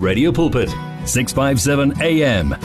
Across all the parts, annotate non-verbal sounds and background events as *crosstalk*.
Radio Pulpit, 657 AM.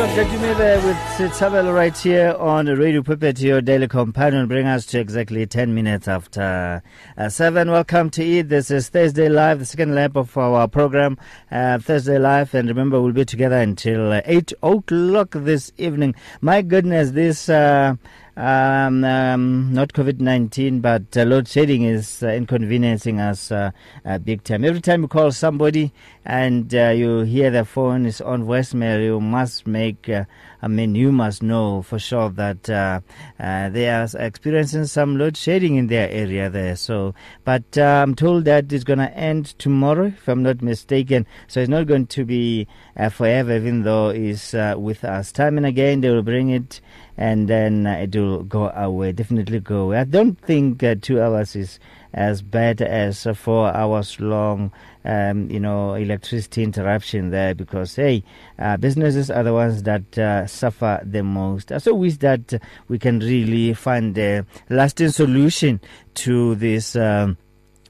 With Sitabel right here on Radio Pulpit, your daily companion, bring us to exactly 10 minutes after uh, 7. Welcome to Eat. This is Thursday Live, the second lap of our program, uh, Thursday Live. And remember, we'll be together until uh, 8 o'clock this evening. My goodness, this uh, um, um, not COVID 19, but uh, load shedding is uh, inconveniencing us uh, uh, big time. Every time you call somebody and uh, you hear the phone is on voicemail, you must make, uh, I mean, you must know for sure that they are experiencing some load shedding in their area there. So, but I'm told that it's going to end tomorrow, if I'm not mistaken. So it's not going to be forever, even though it's with us. Time and again, they will bring it and then it will go away, definitely go away. I don't think uh, two hours is as bad as a four hours long, um, you know, electricity interruption there because, hey, uh, businesses are the ones that uh, suffer the most. I so wish that we can really find a lasting solution to this. Um,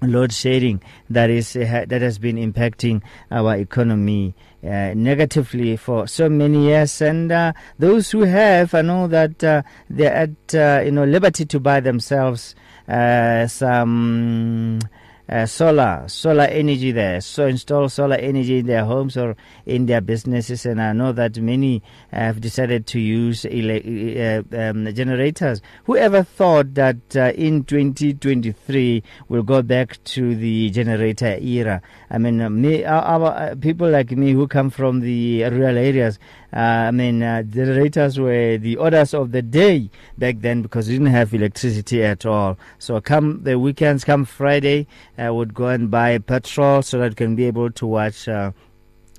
load shedding that is uh, that has been impacting our economy uh, negatively for so many years. And uh, those who have I know that uh, they're at uh, you know liberty to buy themselves uh, some uh, solar solar energy there. So install solar energy in their homes or in their businesses. And I know that many have decided to use ele- uh, um, generators. Whoever thought that uh, in 2023 we'll go back to the generator era? I mean me, our, our uh, people like me who come from the rural areas uh, I mean, uh, generators were the orders of the day back then because we didn't have electricity at all. So come the weekends, come Friday, I would go and buy petrol so that we can be able to watch uh,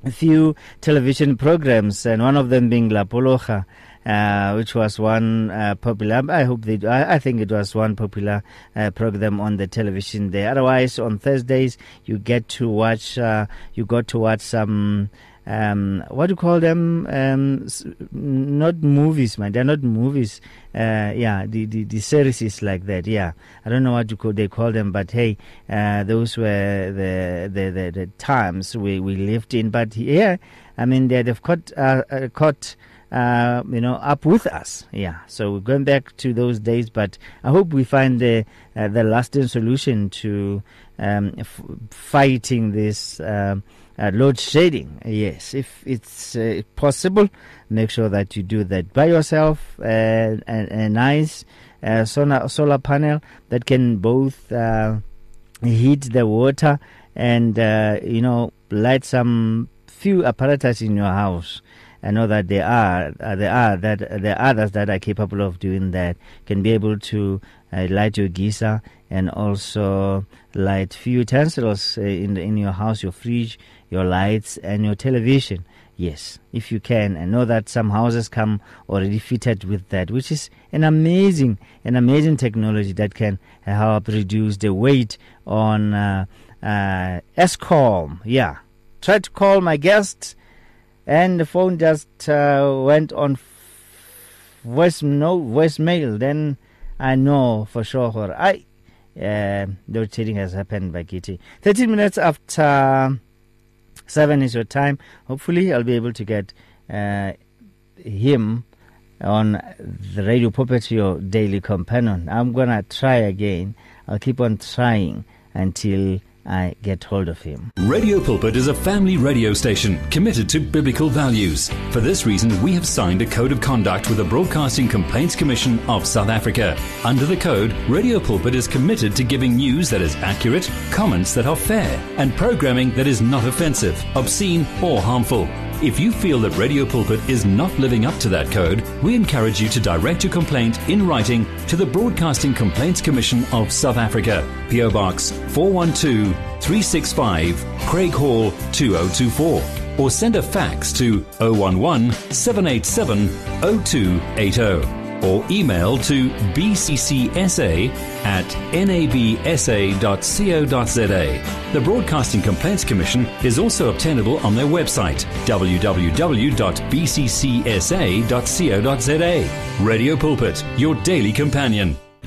a few television programs, and one of them being La Poloja. Uh, which was one uh, popular. I hope they. I, I, think it was one popular uh, program on the television there. Otherwise, on Thursdays you get to watch. Uh, you got to watch some um, what do you call them? Um, not movies, man. They're not movies. Uh, yeah, the, the, the series like that. Yeah, I don't know what you call, they call them, but hey, uh, those were the, the, the, the, times we, we lived in. But yeah, I mean, they, they've caught, uh, uh caught uh, you know, up with us. Yeah. So we're going back to those days, but I hope we find the uh, the lasting solution to um, f- fighting this. Um, uh, load shedding. Yes, if it's uh, possible, make sure that you do that by yourself. Uh, a, a nice uh, solar solar panel that can both uh, heat the water and uh, you know light some few apparatus in your house. I know that there are uh, there are that there are others that are capable of doing that. Can be able to uh, light your geyser and also light few utensils uh, in the, in your house, your fridge, your lights, and your television. Yes, if you can, I know that some houses come already fitted with that, which is an amazing, an amazing technology that can help reduce the weight on uh, uh, Eskom. Yeah, tried to call my guest, and the phone just uh, went on voice no voicemail. Then I know for sure. I uh, load has happened by Kitty. 13 minutes after 7 is your time. Hopefully, I'll be able to get uh, him on the radio pulpit, your daily companion. I'm going to try again. I'll keep on trying until I get hold of him. Radio Pulpit is a family radio station committed to biblical values. For this reason, we have signed a code of conduct with the Broadcasting Complaints Commission of South Africa. Under the code, Radio Pulpit is committed to giving news that is accurate, comments that are fair, and programming that is not offensive, obscene, or harmful. If you feel that Radio Pulpit is not living up to that code, we encourage you to direct your complaint in writing to the Broadcasting Complaints Commission of South Africa, PO Box 412 365, Craighall 2024, or send a fax to 011 787 0280 or email to bccsa at nabsa.co.za. The Broadcasting Complaints Commission is also obtainable on their website www.bccsa.co.za. Radio Pulpit, your daily companion.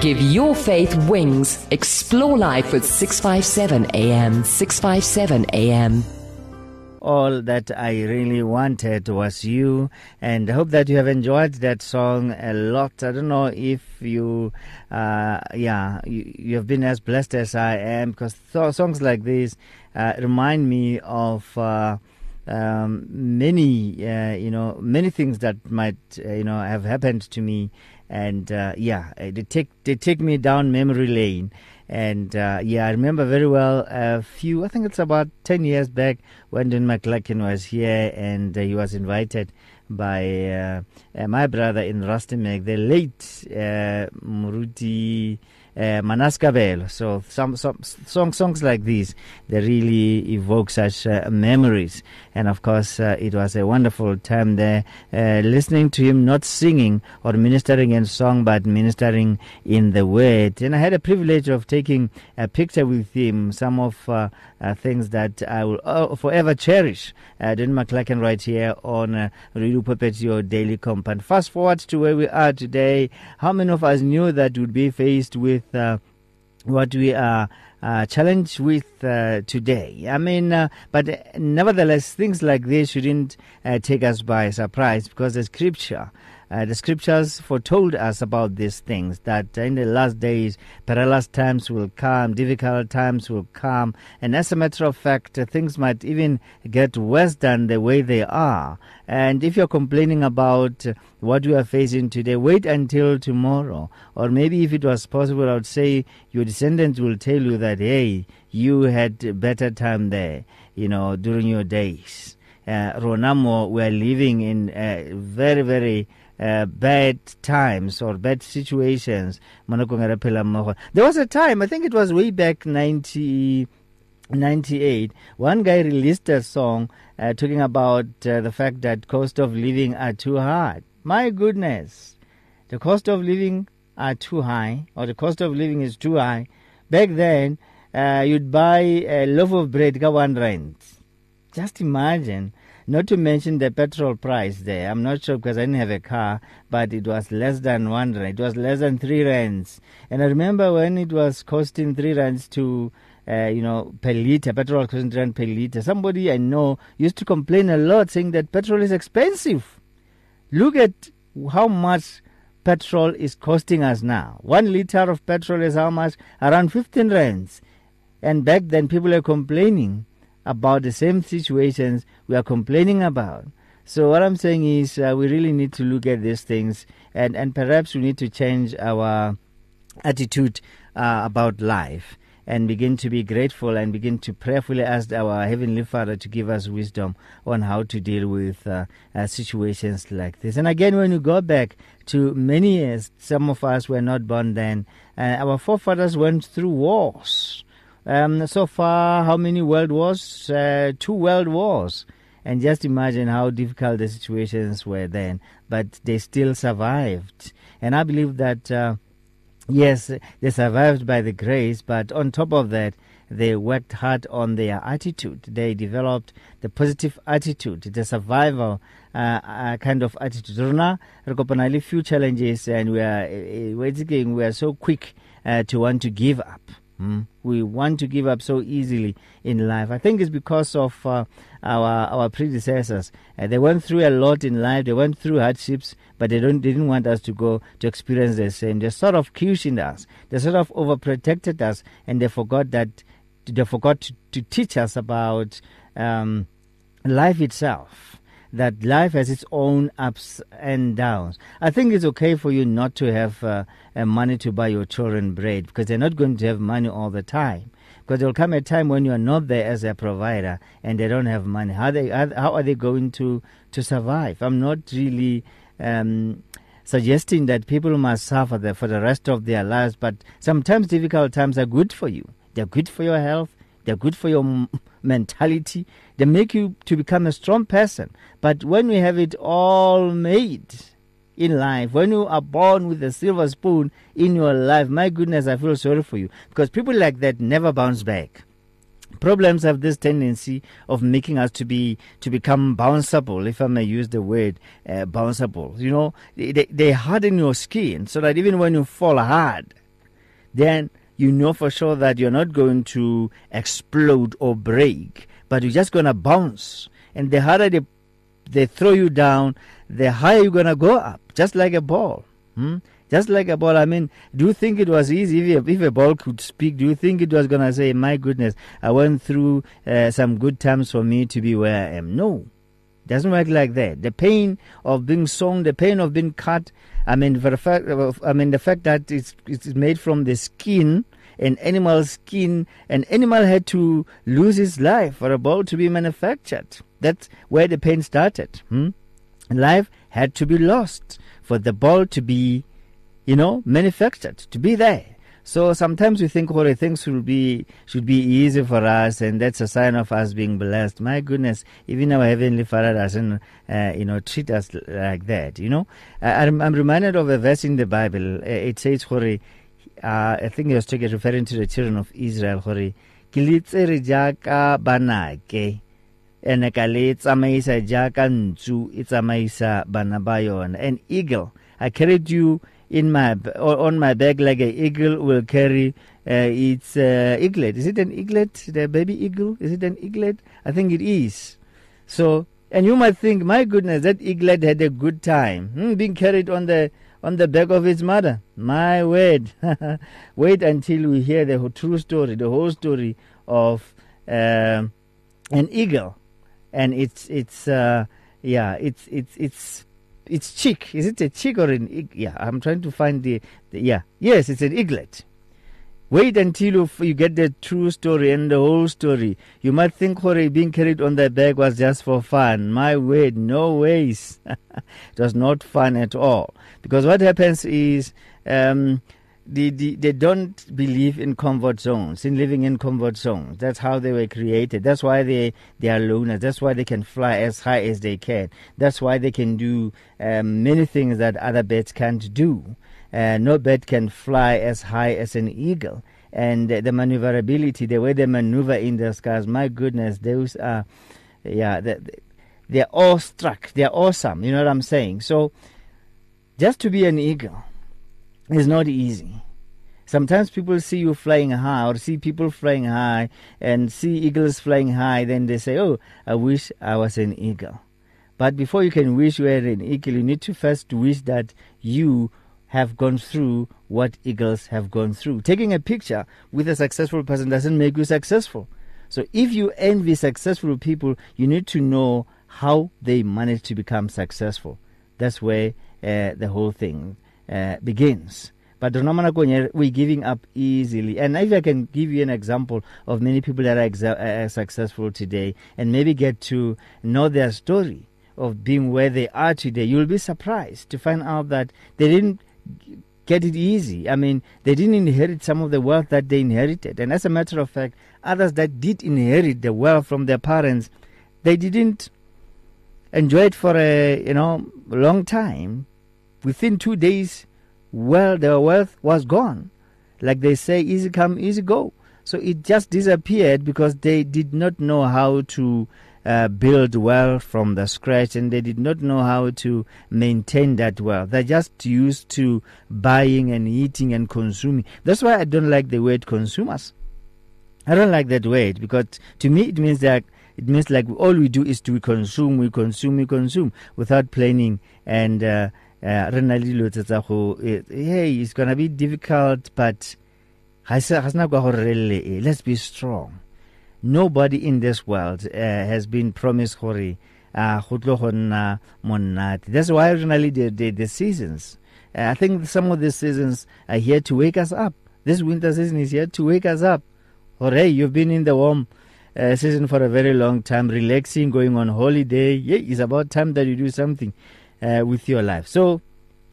Give your faith wings. Explore life with 657 AM. 657 AM. All that I really wanted was you, and I hope that you have enjoyed that song a lot. I don't know if you, uh, yeah, you, you have been as blessed as I am because th- songs like this uh, remind me of. Uh, um, many, uh, you know, many things that might, uh, you know, have happened to me, and uh, yeah, they take they take me down memory lane. And uh, yeah, I remember very well a few, I think it's about 10 years back when Don McLaughlin was here and uh, he was invited by uh, my brother in Rustenburg, the late uh, Muruti uh, Manaskabel. So some, some song, songs like these, they really evoke such uh, memories. And of course, uh, it was a wonderful time there, uh, listening to him not singing or ministering in song, but ministering in the word. And I had a privilege of taking a picture with him, some of uh, uh, things that I will forever cherish. Uh, Don McLaughlin right here on uh, Radio Pulpit, daily companion. Fast forward to where we are today. How many of us knew that we'd be faced with uh, what we are uh, challenged with uh, today. I mean, uh, but nevertheless, things like this shouldn't uh, take us by surprise because the scripture. Uh, the scriptures foretold us about these things that in the last days perilous times will come, difficult times will come, and as a matter of fact, things might even get worse than the way they are. And if you're complaining about what you are facing today, wait until tomorrow. Or maybe if it was possible, I would say your descendants will tell you that, hey, you had better time there, you know, during your days. Uh, Ronamo, we're living in uh, very, very uh, bad times or bad situations. There was a time, I think it was way back 90. 98 one guy released a song uh, talking about uh, the fact that cost of living are too high my goodness the cost of living are too high or the cost of living is too high back then uh, you'd buy a loaf of bread ka one rand just imagine not to mention the petrol price there. I'm not sure because I didn't have a car, but it was less than one rand. It was less than three rands. And I remember when it was costing three rands to, uh, you know, per liter, petrol costing three rand per liter. Somebody I know used to complain a lot saying that petrol is expensive. Look at how much petrol is costing us now. One liter of petrol is how much? Around 15 rands. And back then people are complaining about the same situations we are complaining about. So what I'm saying is uh, we really need to look at these things and, and perhaps we need to change our attitude uh, about life and begin to be grateful and begin to prayerfully ask our Heavenly Father to give us wisdom on how to deal with uh, uh, situations like this. And again, when you go back to many years, some of us were not born then, uh, our forefathers went through wars. Um, so far, how many world wars? Uh, two world wars. And just imagine how difficult the situations were then. But they still survived. And I believe that, uh, yes, they survived by the grace, but on top of that, they worked hard on their attitude. They developed the positive attitude, the survival uh, uh, kind of attitude. Rona, few challenges, and we are, uh, we are so quick uh, to want to give up. Mm. We want to give up so easily in life. I think it's because of uh, our our predecessors. Uh, they went through a lot in life. They went through hardships, but they don't didn't want us to go to experience the same. They sort of cushioned us. They sort of overprotected us, and they forgot that they forgot to, to teach us about um, life itself that life has its own ups and downs. I think it's okay for you not to have uh, money to buy your children bread because they're not going to have money all the time. Because there'll come a time when you are not there as a provider and they don't have money. How they how are they going to to survive? I'm not really. Um, suggesting that people must suffer for the rest of their lives. But sometimes difficult times are good for you. They're good for your health. They're good for your mentality. They make you to become a strong person. But when we have it all made in life, when you are born with a silver spoon in your life, my goodness, I feel sorry for you because people like that never bounce back problems have this tendency of making us to be to become bounceable if i may use the word uh, bounceable you know they, they harden your skin so that even when you fall hard then you know for sure that you're not going to explode or break but you're just going to bounce and the harder they, they throw you down the higher you're going to go up just like a ball hmm? Just like a ball, I mean, do you think it was easy if, if a ball could speak? Do you think it was going to say, my goodness, I went through uh, some good times for me to be where I am? No. Doesn't work like that. The pain of being sown, the pain of being cut. I mean, for the fact, I mean, the fact that it's it's made from the skin, an animal skin. An animal had to lose his life for a ball to be manufactured. That's where the pain started. Hmm? Life had to be lost for the ball to be you know, manufactured to be there. So sometimes we think what things should be should be easy for us, and that's a sign of us being blessed. My goodness, even our heavenly Father doesn't, uh, you know, treat us like that. You know, I'm, I'm reminded of a verse in the Bible. It says, "Hore," uh, I think he was talking referring to the children of Israel. "Hore, kilitsere jaka banake." ene ka le tsamaisa jaaka ntsu e tsamaisa bana ba yona an eagle i carried you in my on my back like an eagle will carry uh, its uh, eaglet. Is it an eaglet? The baby eagle? Is it an eaglet? I think it is. So, and you might think, my goodness, that eaglet had a good time hmm, being carried on the on the back of its mother. My word! *laughs* Wait until we hear the true story, the whole story of uh, an eagle, and it's it's uh, yeah, it's it's it's it's chick. Is it a chick or an ig? Yeah, I'm trying to find the, the yeah. Yes, it's an eaglet. Wait until you, you get the true story and the whole story. You might think Hore being carried on the back was just for fun. My word, no ways. *laughs* it was not fun at all. Because what happens is um, the, the, they don't believe in comfort zones, in living in comfort zones. That's how they were created. That's why they, they are loners. That's why they can fly as high as they can. That's why they can do um, many things that other birds can't do. Uh, no bird can fly as high as an eagle. And the maneuverability, the way they maneuver in the skies, my goodness, those are, yeah, they, they're awestruck. They're awesome. You know what I'm saying? So, just to be an eagle, is not easy. Sometimes people see you flying high or see people flying high and see eagles flying high, then they say, Oh, I wish I was an eagle. But before you can wish you were an eagle, you need to first wish that you have gone through what eagles have gone through. Taking a picture with a successful person doesn't make you successful. So if you envy successful people, you need to know how they manage to become successful. That's where uh, the whole thing uh, begins. But we're giving up easily. And if I can give you an example of many people that are exa- uh, successful today and maybe get to know their story of being where they are today, you'll be surprised to find out that they didn't get it easy. I mean, they didn't inherit some of the wealth that they inherited. And as a matter of fact, others that did inherit the wealth from their parents, they didn't enjoy it for a you know long time within two days, well, their wealth was gone. Like they say, easy come, easy go. So it just disappeared because they did not know how to uh, build wealth from the scratch and they did not know how to maintain that wealth. They're just used to buying and eating and consuming. That's why I don't like the word consumers. I don't like that word because to me it means that it means like all we do is to consume, we consume, we consume without planning and uh, re na le dilo tse tsa go hey it's gonna be difficult but let's be strong. Nobody in this world uh, has been promised gore uh, go tlo go nna monate. That's why originally the, the, the seasons. Uh, i think some of the seasons are here to wake us up. This winter season is here to wake us up. Or hey you've been in the warm uh, season for a very long time relaxing going on holiday. Yeah it's about time that you do something uh, with your life. So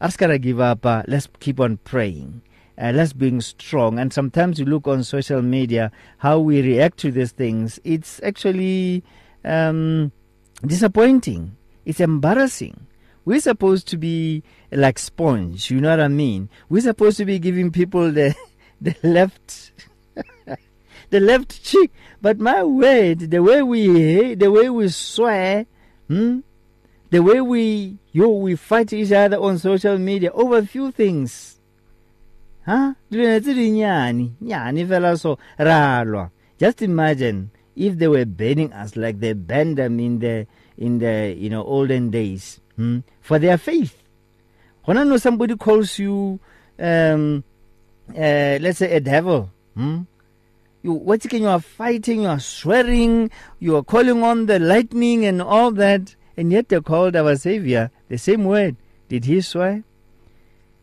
let's gotta give up. Uh, let's keep on praying. Uh, let's being strong. And sometimes you look on social media how we react to these things. It's actually um, disappointing. It's embarrassing. We're supposed to be like sponge. You know what I mean? We're supposed to be giving people the *laughs* the left *laughs* the left cheek. But my word, the way we the way we swear, hmm, the way we yo we fight each other on social media over a few things. Huh? Just imagine if they were banning us like they banned them in the in the you know olden days hmm, for their faith. When I know somebody calls you um, uh, let's say a devil, hmm? you what you are fighting, you are swearing, you are calling on the lightning and all that, and yet they called our Savior the same word. Did he swear?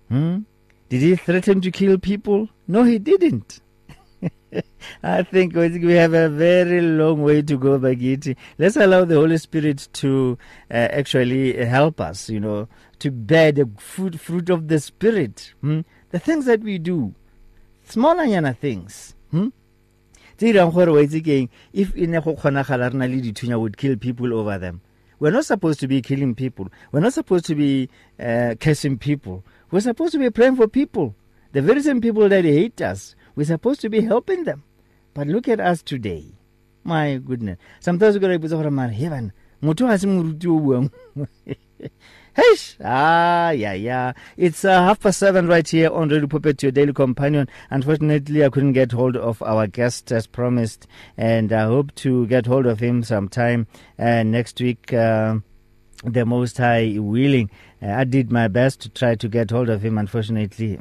Hmm? Did he threaten to kill people? No, he didn't. *laughs* I think we have a very long way to go, Bagiti. Let's allow the Holy Spirit to uh, actually help us, you know, to bear the fruit, fruit of the Spirit. Hmm? The things that we do, smaller things. Hmm? if in a would kill people over them we're not supposed to be killing people. We're not supposed to be uh, cursing people. We're supposed to be praying for people. The very same people that hate us we're supposed to be helping them. But look at us today. My goodness. Sometimes we go to heaven *laughs* Hey, ah, yeah, yeah. It's uh, half past seven right here on Radio Pulpit, your daily companion. Unfortunately, I couldn't get hold of our guest as promised, and I hope to get hold of him sometime uh, next week. Uh, the Most High willing. Uh, I did my best to try to get hold of him. Unfortunately,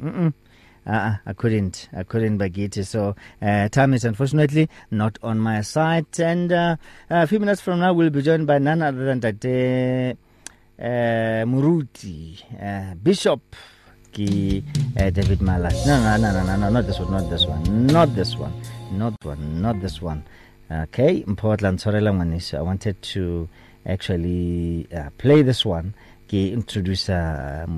uh, I couldn't. I couldn't Bagiti. So uh, time is unfortunately not on my side. And uh, a few minutes from now, we'll be joined by none other than Tate uh, Muruti, uh, Bishop ki uh, David Malas. No, no, no, no, no, no, not this one, not this one, not this one, not one, not this one. Okay, Portland Sorela Manisha. I wanted to actually uh, play this one. Ki introduce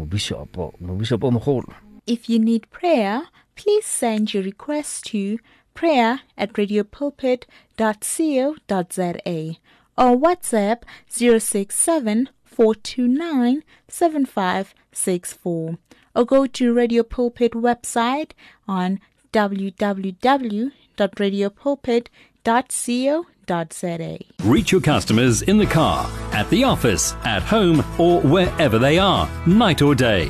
Bishop, Bishop Omholo. If you need prayer, please send your request to prayer at radiopulpit.co.za or WhatsApp 067 429 7564 or go to Radio Pulpit website on www.radiopulpit.co.za. Reach your customers in the car, at the office, at home, or wherever they are, night or day.